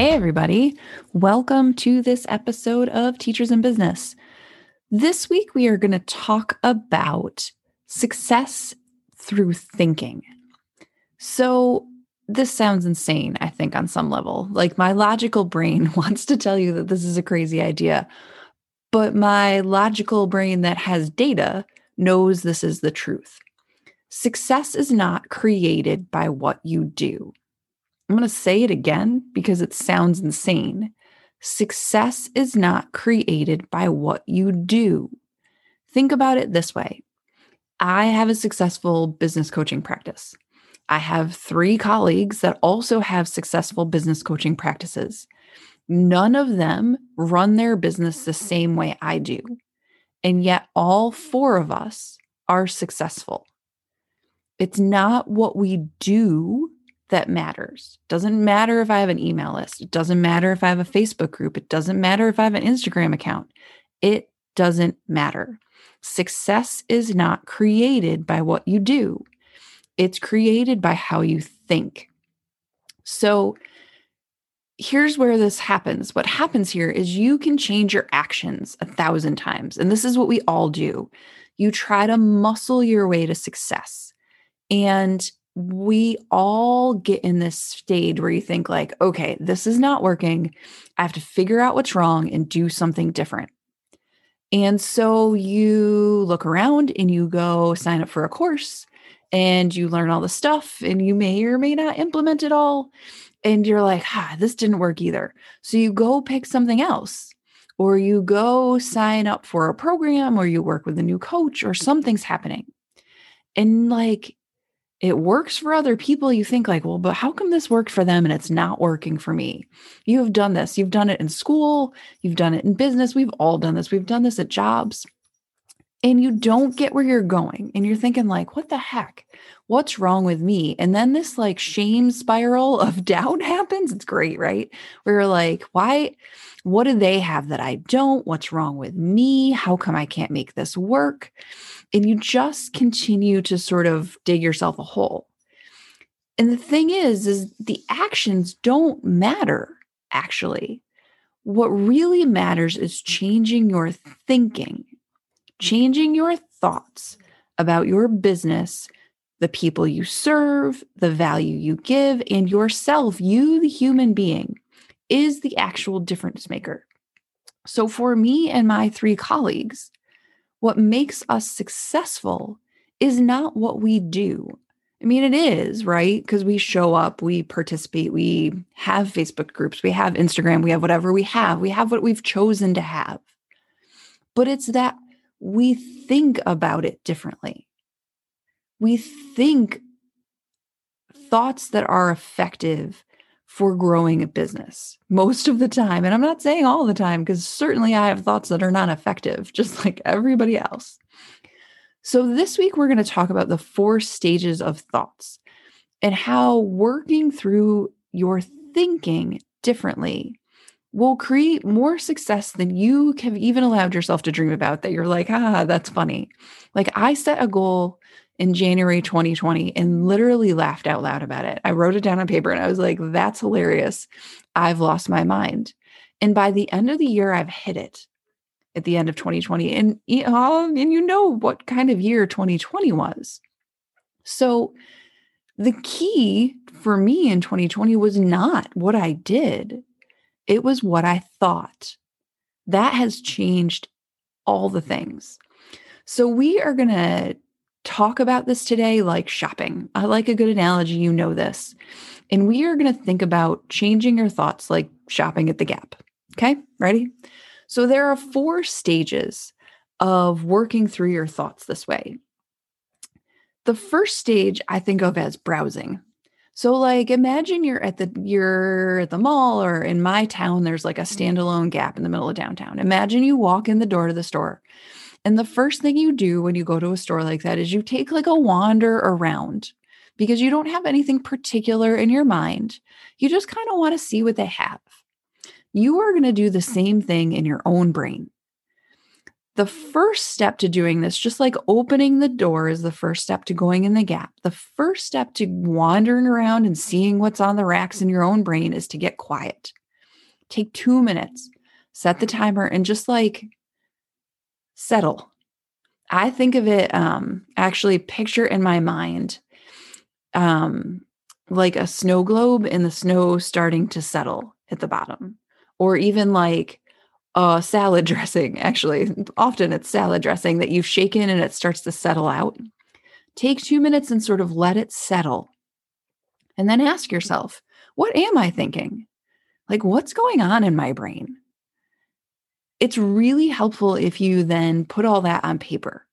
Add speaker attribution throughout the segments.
Speaker 1: Hey, everybody. Welcome to this episode of Teachers in Business. This week, we are going to talk about success through thinking. So, this sounds insane, I think, on some level. Like, my logical brain wants to tell you that this is a crazy idea, but my logical brain that has data knows this is the truth. Success is not created by what you do. I'm going to say it again because it sounds insane. Success is not created by what you do. Think about it this way I have a successful business coaching practice. I have three colleagues that also have successful business coaching practices. None of them run their business the same way I do. And yet, all four of us are successful. It's not what we do that matters. Doesn't matter if I have an email list. It doesn't matter if I have a Facebook group. It doesn't matter if I have an Instagram account. It doesn't matter. Success is not created by what you do, it's created by how you think. So, here's where this happens. What happens here is you can change your actions a thousand times. And this is what we all do. You try to muscle your way to success. And we all get in this stage where you think like okay this is not working. I have to figure out what's wrong and do something different. And so you look around and you go sign up for a course and you learn all the stuff and you may or may not implement it all and you're like ah this didn't work either. So you go pick something else or you go sign up for a program or you work with a new coach or something's happening. And like it works for other people, you think like, well, but how come this worked for them and it's not working for me? You have done this. You've done it in school, you've done it in business. We've all done this. We've done this at jobs. And you don't get where you're going. And you're thinking, like, what the heck? What's wrong with me? And then this like shame spiral of doubt happens. It's great, right? Where you're like, why? What do they have that I don't? What's wrong with me? How come I can't make this work? and you just continue to sort of dig yourself a hole. And the thing is is the actions don't matter actually. What really matters is changing your thinking, changing your thoughts about your business, the people you serve, the value you give, and yourself, you, the human being, is the actual difference maker. So, for me and my three colleagues, what makes us successful is not what we do. I mean, it is, right? Because we show up, we participate, we have Facebook groups, we have Instagram, we have whatever we have, we have what we've chosen to have. But it's that we think about it differently. We think thoughts that are effective for growing a business most of the time. And I'm not saying all the time, because certainly I have thoughts that are not effective, just like everybody else. So, this week we're going to talk about the four stages of thoughts and how working through your thinking differently will create more success than you have even allowed yourself to dream about. That you're like, ah, that's funny. Like, I set a goal in January 2020 and literally laughed out loud about it. I wrote it down on paper and I was like, that's hilarious. I've lost my mind. And by the end of the year, I've hit it at the end of 2020. And, um, and you know what kind of year 2020 was. So the key for me in 2020 was not what I did, it was what I thought. That has changed all the things. So we are going to talk about this today like shopping. I like a good analogy, you know this. And we are going to think about changing your thoughts like shopping at the Gap. Okay, ready? So there are four stages of working through your thoughts this way. The first stage I think of as browsing. So like imagine you're at the you're at the mall or in my town there's like a mm-hmm. standalone Gap in the middle of downtown. Imagine you walk in the door to the store. And the first thing you do when you go to a store like that is you take like a wander around because you don't have anything particular in your mind. You just kind of want to see what they have. You are going to do the mm-hmm. same thing in your own brain the first step to doing this, just like opening the door is the first step to going in the Gap, the first step to wandering around and seeing what's on the racks in your own brain is to get quiet. Take two minutes, set the timer, and just like settle. I think of it, um, actually, picture in my mind um, like a snow globe and the snow starting to settle at the bottom, or even like uh, salad dressing, actually. Often it's salad dressing that you've shaken and it starts to settle out. Take two minutes and sort of let it settle. And then ask yourself, what am I thinking? Like, what's going on in my brain? It's really helpful if you then put all that on paper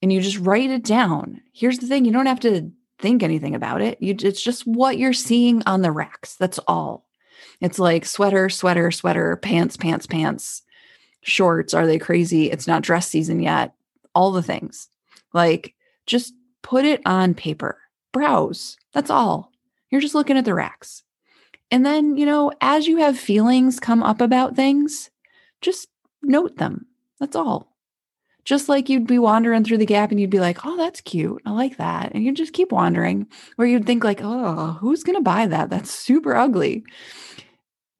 Speaker 1: and you just write it down. Here's the thing you don't have to think anything about it. You, it's just what you're seeing on the racks. That's all. It's like sweater, sweater, sweater, pants, pants, pants, shorts. Are they crazy? It's not dress season yet. All the things. Like just put it on paper, browse. That's all. You're just looking at the racks. And then, you know, as you have feelings come up about things, just note them. That's all. Just like you'd be wandering through the Gap and you'd be like, oh, that's cute. I like that. And you'd just keep wandering. Or you'd think, like, oh, who's going to buy that? That's super ugly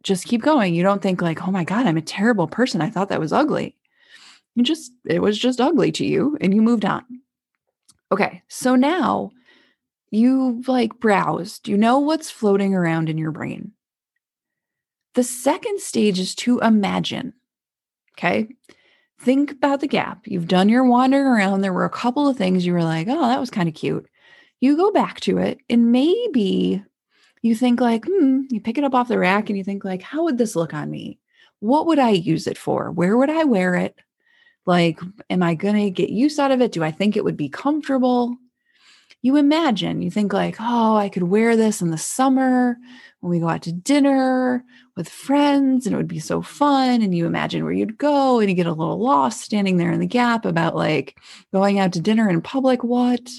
Speaker 1: just keep going. You don't think like, oh my God, I'm a terrible person. I thought that was ugly. You just, it was just ugly to you and you moved on. Okay. So now you like browsed, you know what's floating around in your brain. The second stage is to imagine. Okay. Think about the Gap. You've done your wandering around. There were a couple of things you were like, oh, that was kind of cute. You go back to it and maybe you think like, hmm, you pick it up off the rack and you think like, how would this look on me? What would I use it for? Where would I wear it? Like, am I going to get use out of it? Do I think it would be comfortable? You imagine, you think like, oh, I could wear this in the summer when we go out to dinner with friends and it would be so fun. And you imagine where you'd go and you get a little lost standing there in the Gap about like going out to dinner in public. What?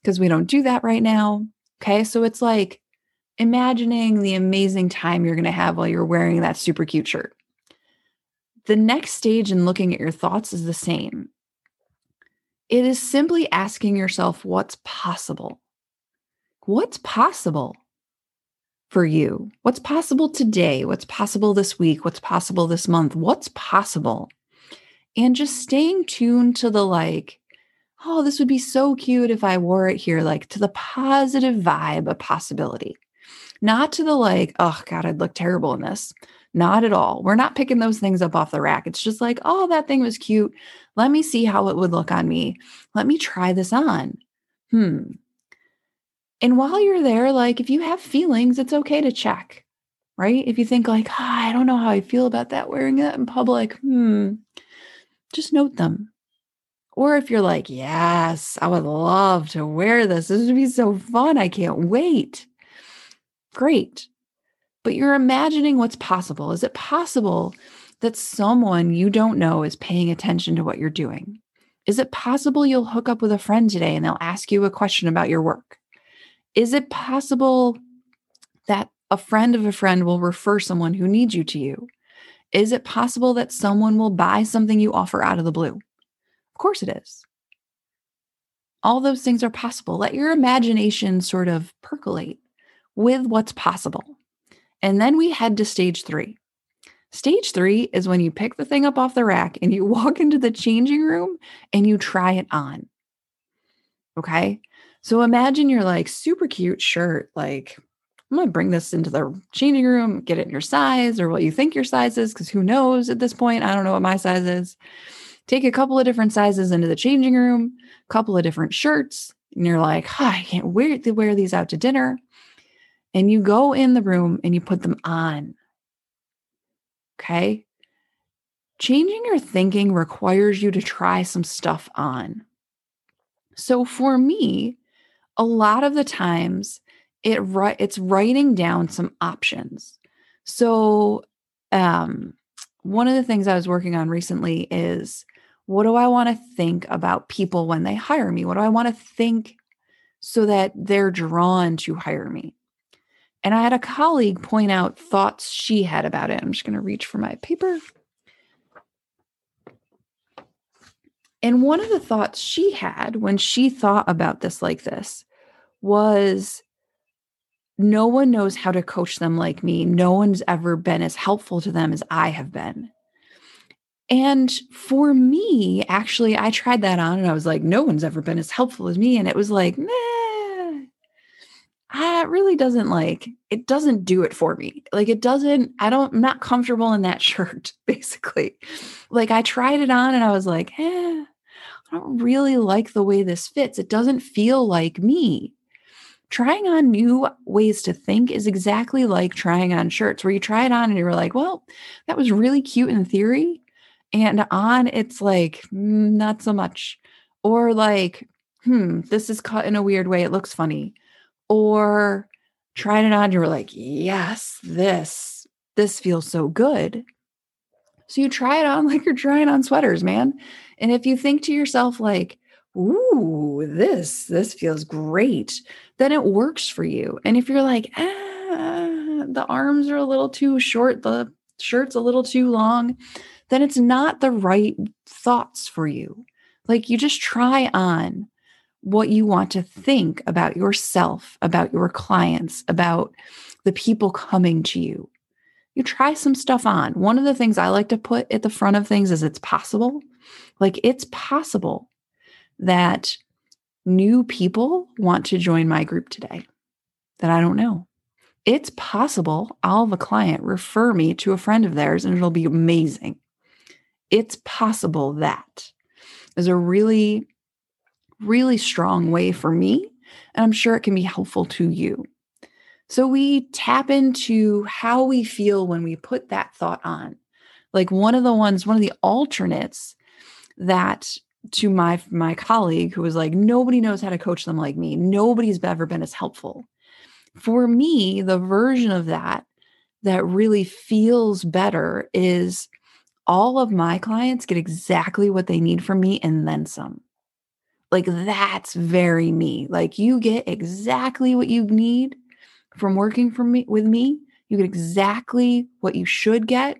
Speaker 1: Because we don't do that right now. Okay. So it's like imagining the amazing time you're going to have while you're wearing that super cute shirt. The next stage in looking at your thoughts is the same. It is simply asking yourself what's possible. What's possible for you? What's possible today? What's possible this week? What's possible this month? What's possible? And just staying tuned to the like, oh, this would be so cute if I wore it here, like to the positive vibe of possibility. Not to the like, oh God, I'd look terrible in this. Not at all. We're not picking those things up off the rack. It's just like, oh, that thing was cute. Let me see how it would look on me. Let me try this on. Hmm. And while you're there, like if you have feelings, it's okay to check, right? If you think like, oh, I don't know how I feel about that wearing that in public, hmm, just note them. Or if you're like, yes, I would love to wear this. This would be so fun. I can't wait. Great. But you're imagining what's possible. Is it possible that someone you don't know is paying attention to what you're doing? Is it possible you'll hook up with a friend today and they'll ask you a question about your work? Is it possible that a friend of a friend will refer someone who needs you to you? Is it possible that someone will buy something you offer out of the blue? Of course it is. All those things are possible. Let your imagination sort of percolate with what's possible. And then we head to stage three. Stage three is when you pick the thing up off the rack and you walk into the changing room and you try it on. Okay. So imagine you're like super cute shirt, like, I'm going to bring this into the changing room, get it in your size or what you think your size is, because who knows at this point? I don't know what my size is. Take a couple of different sizes into the changing room, a couple of different shirts, and you're like, oh, I can't to wear these out to dinner and you go in the room and you put them on. Okay. Changing your thinking requires you to try some stuff on. So for me, a lot of the times it it's writing down some options. So um one of the things I was working on recently is what do I want to think about people when they hire me? What do I want to think so that they're drawn to hire me? And I had a colleague point out thoughts she had about it. I'm just going to reach for my paper. And one of the thoughts she had when she thought about this like this was no one knows how to coach them like me. No one's ever been as helpful to them as I have been. And for me, actually, I tried that on and I was like, no one's ever been as helpful as me. And it was like, meh, it really doesn't like, it doesn't do it for me. Like, it doesn't, I don't, I'm not comfortable in that shirt, basically. Like, I tried it on and I was like, eh, I don't really like the way this fits. It doesn't feel like me trying on new ways to think is exactly like trying on shirts where you try it on and you're like, well, that was really cute in theory. And on, it's like, mm, not so much. Or like, hmm, this is cut in a weird way. It looks funny. Or trying it on, you were like, yes, this, this feels so good. So you try it on like you're trying on sweaters, man. And if you think to yourself, like, ooh, this, this feels great, then it works for you. And if you're like, ah, the arms are a little too short, the shirt's a little too long, then it's not the right thoughts for you. Like you just try on what you want to think about yourself, about your clients, about the people coming to you. You try some stuff on. One of the things I like to put at the front of things is it's possible. Like it's possible that new people want to join my group today that I don't know. It's possible I'll have a client refer me to a friend of theirs and it'll be amazing. It's possible that is a really, really strong way for me. And I'm sure it can be helpful to you. So we tap into how we feel when we put that thought on. Like one of the ones, one of the alternates that to my my colleague who was like nobody knows how to coach them like me. Nobody's ever been as helpful. For me the version of that that really feels better is all of my clients get exactly what they need from me and then some. Like that's very me. Like you get exactly what you need from working for me with me. You get exactly what you should get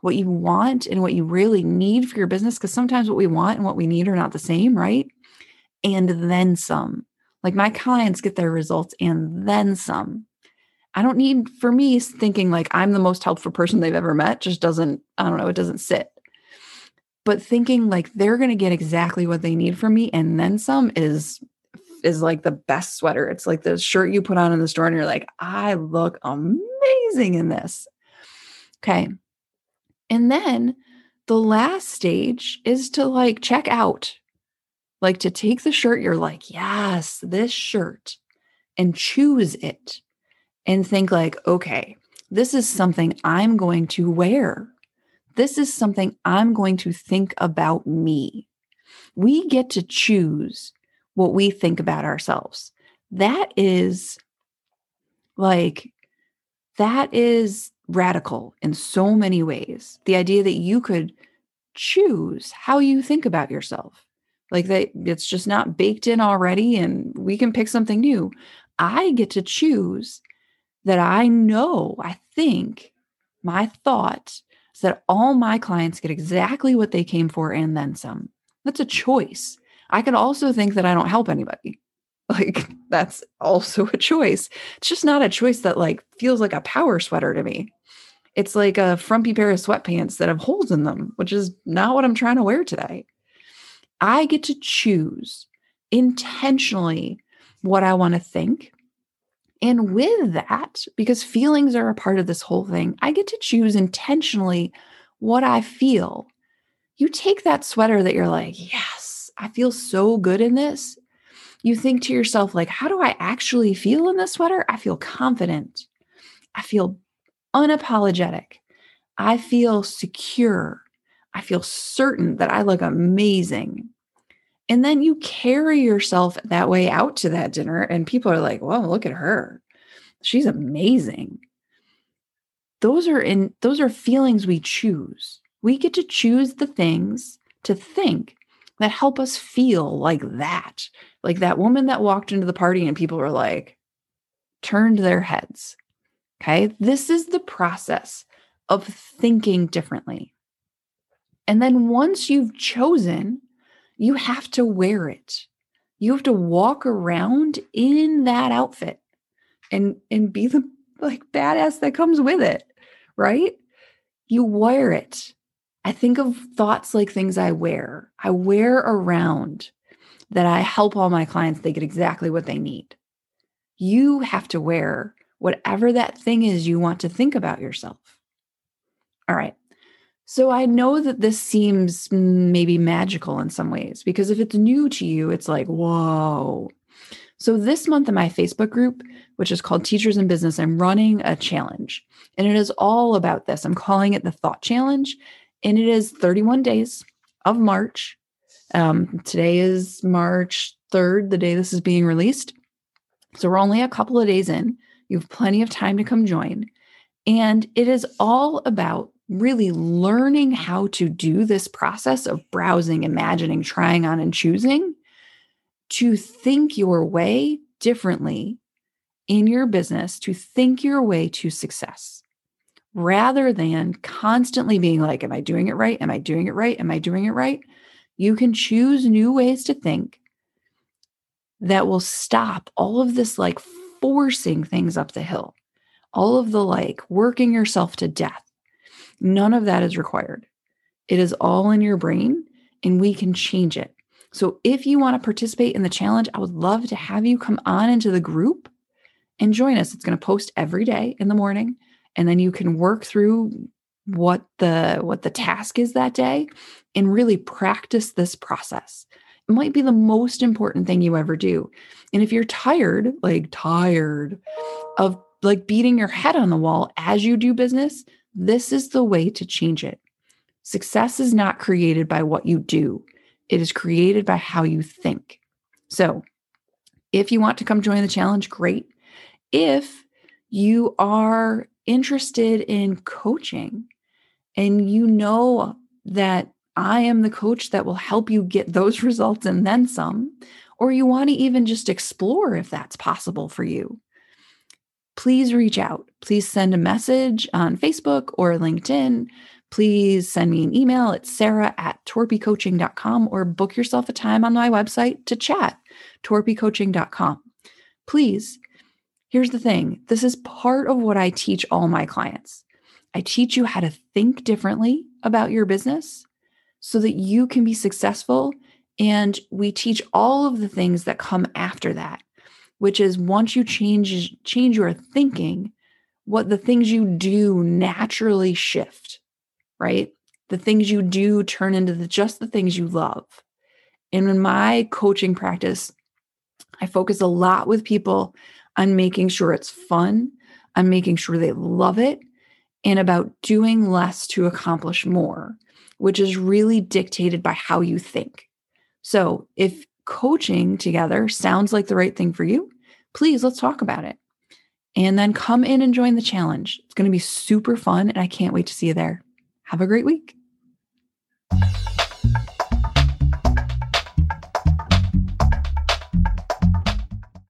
Speaker 1: what you want and what you really need for your business because sometimes what we want and what we need are not the same, right? And then some. Like my clients get their results and then some. I don't need for me thinking like I'm the most helpful person they've ever met just doesn't I don't know, it doesn't sit. But thinking like they're going to get exactly what they need from me and then some is is like the best sweater. It's like the shirt you put on in the store and you're like, I look amazing in this. Okay. And then the last stage is to like check out, like to take the shirt, you're like, yes, this shirt, and choose it and think, like, okay, this is something I'm going to wear. This is something I'm going to think about me. We get to choose what we think about ourselves. That is like, that is radical in so many ways. The idea that you could choose how you think about yourself. Like that it's just not baked in already and we can pick something new. I get to choose that I know, I think my thought is that all my clients get exactly what they came for and then some. That's a choice. I could also think that I don't help anybody. Like that's also a choice. It's just not a choice that like feels like a power sweater to me. It's like a frumpy pair of sweatpants that have holes in them, which is not what I'm trying to wear today. I get to choose intentionally what I want to think. And with that, because feelings are a part of this whole thing, I get to choose intentionally what I feel. You take that sweater that you're like, yes, I feel so good in this. You think to yourself, like, how do I actually feel in this sweater? I feel confident. I feel unapologetic. I feel secure. I feel certain that I look amazing. And then you carry yourself that way out to that dinner, and people are like, well, look at her. she's amazing. Those are in those are feelings we choose. We get to choose the things to think that help us feel like that. Like that woman that walked into the party and people were like turned their heads. Okay? This is the process of thinking differently. And then once you've chosen, you have to wear it. You have to walk around in that outfit and and be the like badass that comes with it, right? You wear it. I think of thoughts like things I wear. I wear around that I help all my clients they get exactly what they need. You have to wear whatever that thing is you want to think about yourself. All right. So I know that this seems maybe magical in some ways because if it's new to you, it's like, whoa. So this month in my Facebook group, which is called Teachers in Business, I'm running a challenge. And it is all about this. I'm calling it the Thought Challenge. And it is 31 days of March. Um, today is March 3rd, the day this is being released. So we're only a couple of days in. You have plenty of time to come join. And it is all about really learning how to do this process of browsing, imagining, trying on, and choosing to think your way differently in your business, to think your way to success rather than constantly being like, Am I doing it right? Am I doing it right? Am I doing it right? You can choose new ways to think that will stop all of this like forcing things up the hill, all of the like working yourself to death. None of that is required. It is all in your brain and we can change it. So if you want to participate in the challenge, I would love to have you come on into the group and join us. It's going to post every day in the morning and then you can work through what the what the task is that day and really practice this process. It might be the most important thing you ever do. And if you're tired, like tired of like beating your head on the wall as you do business, this is the way to change it. Success is not created by what you do, it is created by how you think. So, if you want to come join the challenge, great. If you are interested in coaching and you know that I am the coach that will help you get those results and then some, or you want to even just explore if that's possible for you, please reach out. Please send a message on Facebook or LinkedIn. Please send me an email at sarah at torpycoaching.com or book yourself a time on my website to chat, torpycoaching.com. Please, here's the thing this is part of what I teach all my clients. I teach you how to think differently about your business so that you can be successful. And we teach all of the things that come after that which is once you change change your thinking, what the things you do naturally shift, right? The things you do turn into the, just the things you love. And in my coaching practice, I focus a lot with people on making sure it's fun, on making sure they love it, and about doing less to accomplish more, which is really dictated by how you think. So if coaching together sounds like the right thing for you, please let's talk about it. And then come in and join the challenge. It's going to be super fun, and I can't wait to see you there. Have a great week.